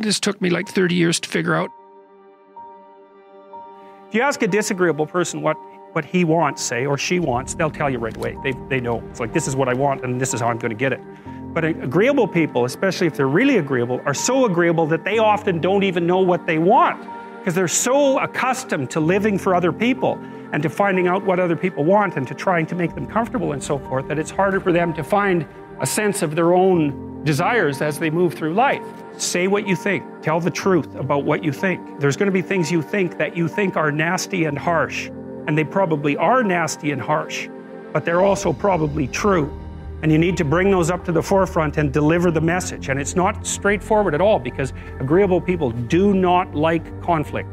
this took me like 30 years to figure out. If you ask a disagreeable person what, what he wants, say, or she wants, they'll tell you right away. They, they know. It's like, this is what I want, and this is how I'm going to get it. But agreeable people, especially if they're really agreeable, are so agreeable that they often don't even know what they want because they're so accustomed to living for other people and to finding out what other people want and to trying to make them comfortable and so forth that it's harder for them to find a sense of their own desires as they move through life. Say what you think. Tell the truth about what you think. There's going to be things you think that you think are nasty and harsh. And they probably are nasty and harsh, but they're also probably true. And you need to bring those up to the forefront and deliver the message. And it's not straightforward at all because agreeable people do not like conflict.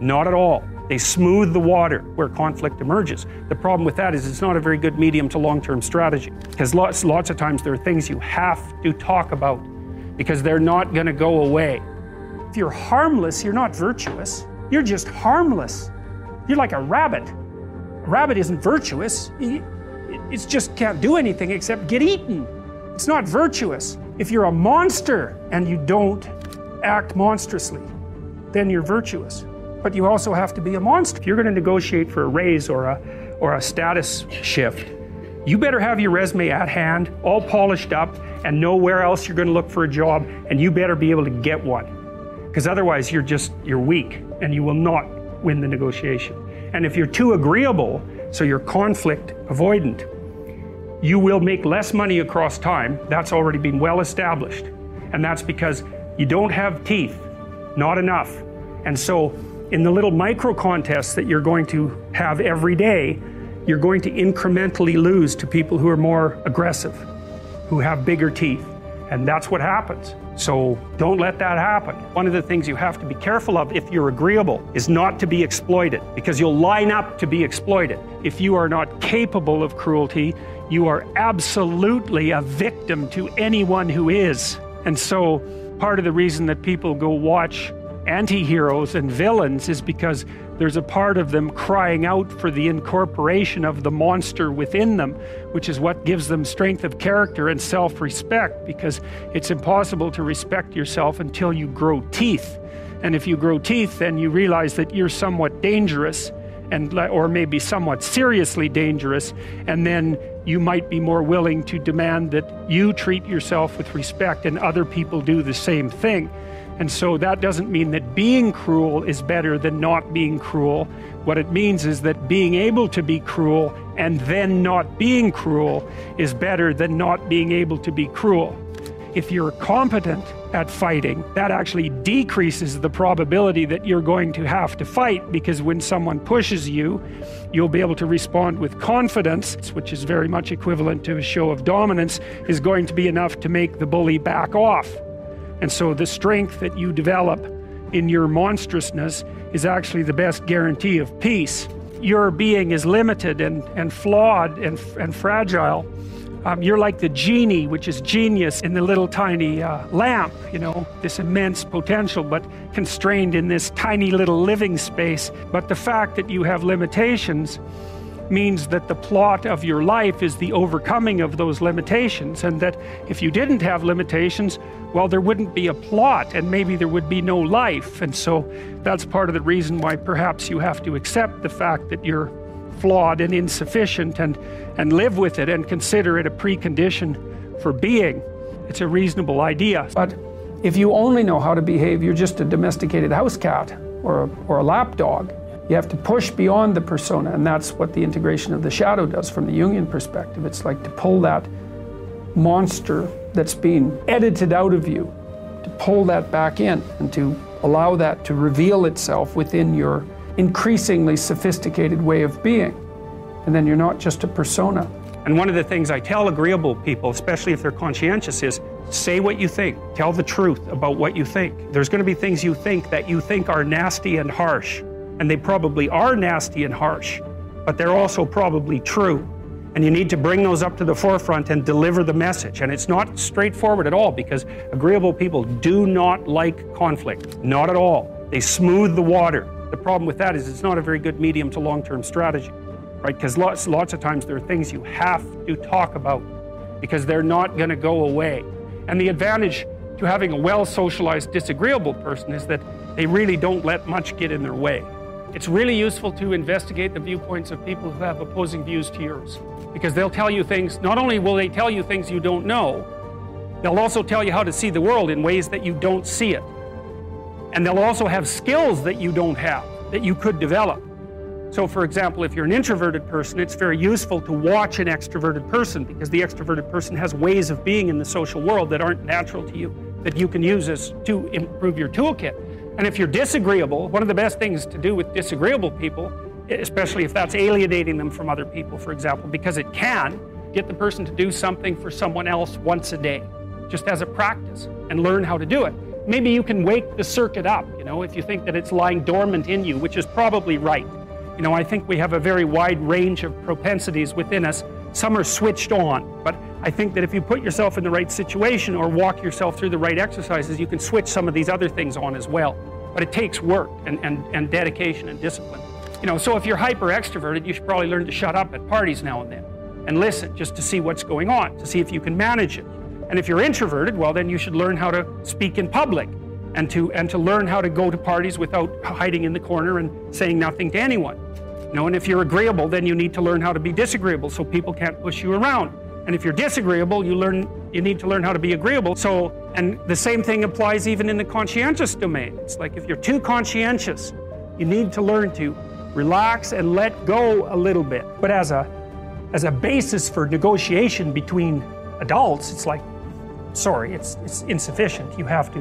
Not at all. They smooth the water where conflict emerges. The problem with that is it's not a very good medium to long term strategy because lots, lots of times there are things you have to talk about because they're not going to go away. If you're harmless, you're not virtuous. You're just harmless. You're like a rabbit. A rabbit isn't virtuous. It just can't do anything except get eaten. It's not virtuous. If you're a monster and you don't act monstrously, then you're virtuous but you also have to be a monster. If you're going to negotiate for a raise or a, or a status shift, you better have your resume at hand, all polished up, and know where else you're going to look for a job, and you better be able to get one. Because otherwise, you're just, you're weak, and you will not win the negotiation. And if you're too agreeable, so you're conflict avoidant, you will make less money across time. That's already been well established. And that's because you don't have teeth, not enough. And so in the little micro contests that you're going to have every day, you're going to incrementally lose to people who are more aggressive, who have bigger teeth. And that's what happens. So don't let that happen. One of the things you have to be careful of if you're agreeable is not to be exploited because you'll line up to be exploited. If you are not capable of cruelty, you are absolutely a victim to anyone who is. And so part of the reason that people go watch anti-heroes and villains is because there's a part of them crying out for the incorporation of the monster within them, which is what gives them strength of character and self-respect because it's impossible to respect yourself until you grow teeth. And if you grow teeth, then you realize that you're somewhat dangerous and or maybe somewhat seriously dangerous and then you might be more willing to demand that you treat yourself with respect and other people do the same thing. And so that doesn't mean that being cruel is better than not being cruel. What it means is that being able to be cruel and then not being cruel is better than not being able to be cruel. If you're competent at fighting, that actually decreases the probability that you're going to have to fight because when someone pushes you, you'll be able to respond with confidence, which is very much equivalent to a show of dominance, is going to be enough to make the bully back off. And so the strength that you develop in your monstrousness is actually the best guarantee of peace. Your being is limited and, and flawed and, and fragile. Um, you're like the genie, which is genius in the little tiny uh, lamp, you know, this immense potential, but constrained in this tiny little living space. But the fact that you have limitations means that the plot of your life is the overcoming of those limitations, and that if you didn't have limitations, well, there wouldn't be a plot, and maybe there would be no life. And so that's part of the reason why perhaps you have to accept the fact that you're flawed and insufficient and, and live with it and consider it a precondition for being. It's a reasonable idea. But if you only know how to behave, you're just a domesticated house cat or, or a lapdog. You have to push beyond the persona, and that's what the integration of the shadow does from the Jungian perspective. It's like to pull that monster that's being edited out of you, to pull that back in and to allow that to reveal itself within your increasingly sophisticated way of being. And then you're not just a persona. And one of the things I tell agreeable people, especially if they're conscientious, is say what you think. Tell the truth about what you think. There's going to be things you think that you think are nasty and harsh and they probably are nasty and harsh, but they're also probably true. And you need to bring those up to the forefront and deliver the message. And it's not straightforward at all because agreeable people do not like conflict. Not at all. They smooth the water. The problem with that is it's not a very good medium to long term strategy, right? Because lots, lots of times there are things you have to talk about because they're not going to go away. And the advantage to having a well socialized disagreeable person is that they really don't let much get in their way. It's really useful to investigate the viewpoints of people who have opposing views to yours because they'll tell you things, not only will they tell you things you don't know, they'll also tell you how to see the world in ways that you don't see it. And they'll also have skills that you don't have that you could develop. So, for example, if you're an introverted person, it's very useful to watch an extroverted person because the extroverted person has ways of being in the social world that aren't natural to you that you can use as to improve your toolkit. And if you're disagreeable, one of the best things to do with disagreeable people, especially if that's alienating them from other people, for example, because it can get the person to do something for someone else once a day, just as a practice, and learn how to do it. Maybe you can wake the circuit up, you know, if you think that it's lying dormant in you, which is probably right. You know, I think we have a very wide range of propensities within us. Some are switched on, but I think that if you put yourself in the right situation or walk yourself through the right exercises, you can switch some of these other things on as well. But it takes work and, and, and dedication and discipline. You know, so if you're hyper extroverted, you should probably learn to shut up at parties now and then and listen just to see what's going on, to see if you can manage it. And if you're introverted, well, then you should learn how to speak in public and to, and to learn how to go to parties without hiding in the corner and saying nothing to anyone. Know, and if you're agreeable, then you need to learn how to be disagreeable so people can't push you around. And if you're disagreeable, you learn you need to learn how to be agreeable. So, and the same thing applies even in the conscientious domain. It's like if you're too conscientious, you need to learn to relax and let go a little bit. But as a as a basis for negotiation between adults, it's like sorry, it's it's insufficient. You have to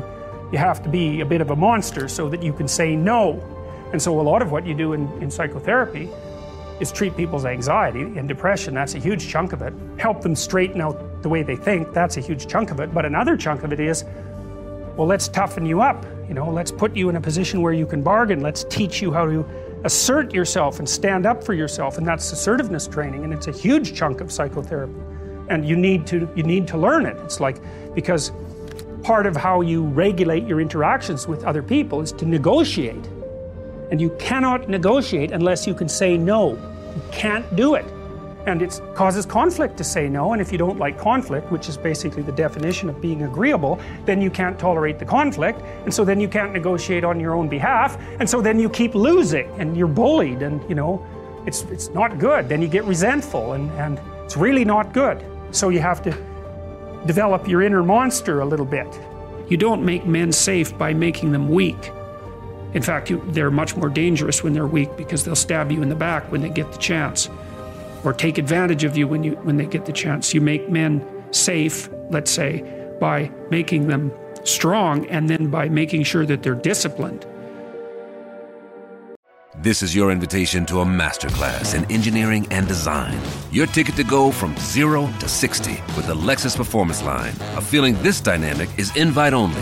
you have to be a bit of a monster so that you can say no. And so a lot of what you do in, in psychotherapy is treat people's anxiety and depression. That's a huge chunk of it. Help them straighten out the way they think. That's a huge chunk of it. But another chunk of it is, well, let's toughen you up. You know, let's put you in a position where you can bargain. Let's teach you how to assert yourself and stand up for yourself. And that's assertiveness training. And it's a huge chunk of psychotherapy. And you need to you need to learn it. It's like because part of how you regulate your interactions with other people is to negotiate. And you cannot negotiate unless you can say no. You can't do it. And it causes conflict to say no. And if you don't like conflict, which is basically the definition of being agreeable, then you can't tolerate the conflict. And so then you can't negotiate on your own behalf. And so then you keep losing and you're bullied and, you know, it's, it's not good. Then you get resentful and, and it's really not good. So you have to develop your inner monster a little bit. You don't make men safe by making them weak. In fact, you, they're much more dangerous when they're weak because they'll stab you in the back when they get the chance or take advantage of you when, you, when they get the chance. You make men safe, let's say, by making them strong and then by making sure that they're disciplined. This is your invitation to a masterclass in engineering and design. Your ticket to go from zero to 60 with the Lexus Performance Line. A feeling this dynamic is invite only.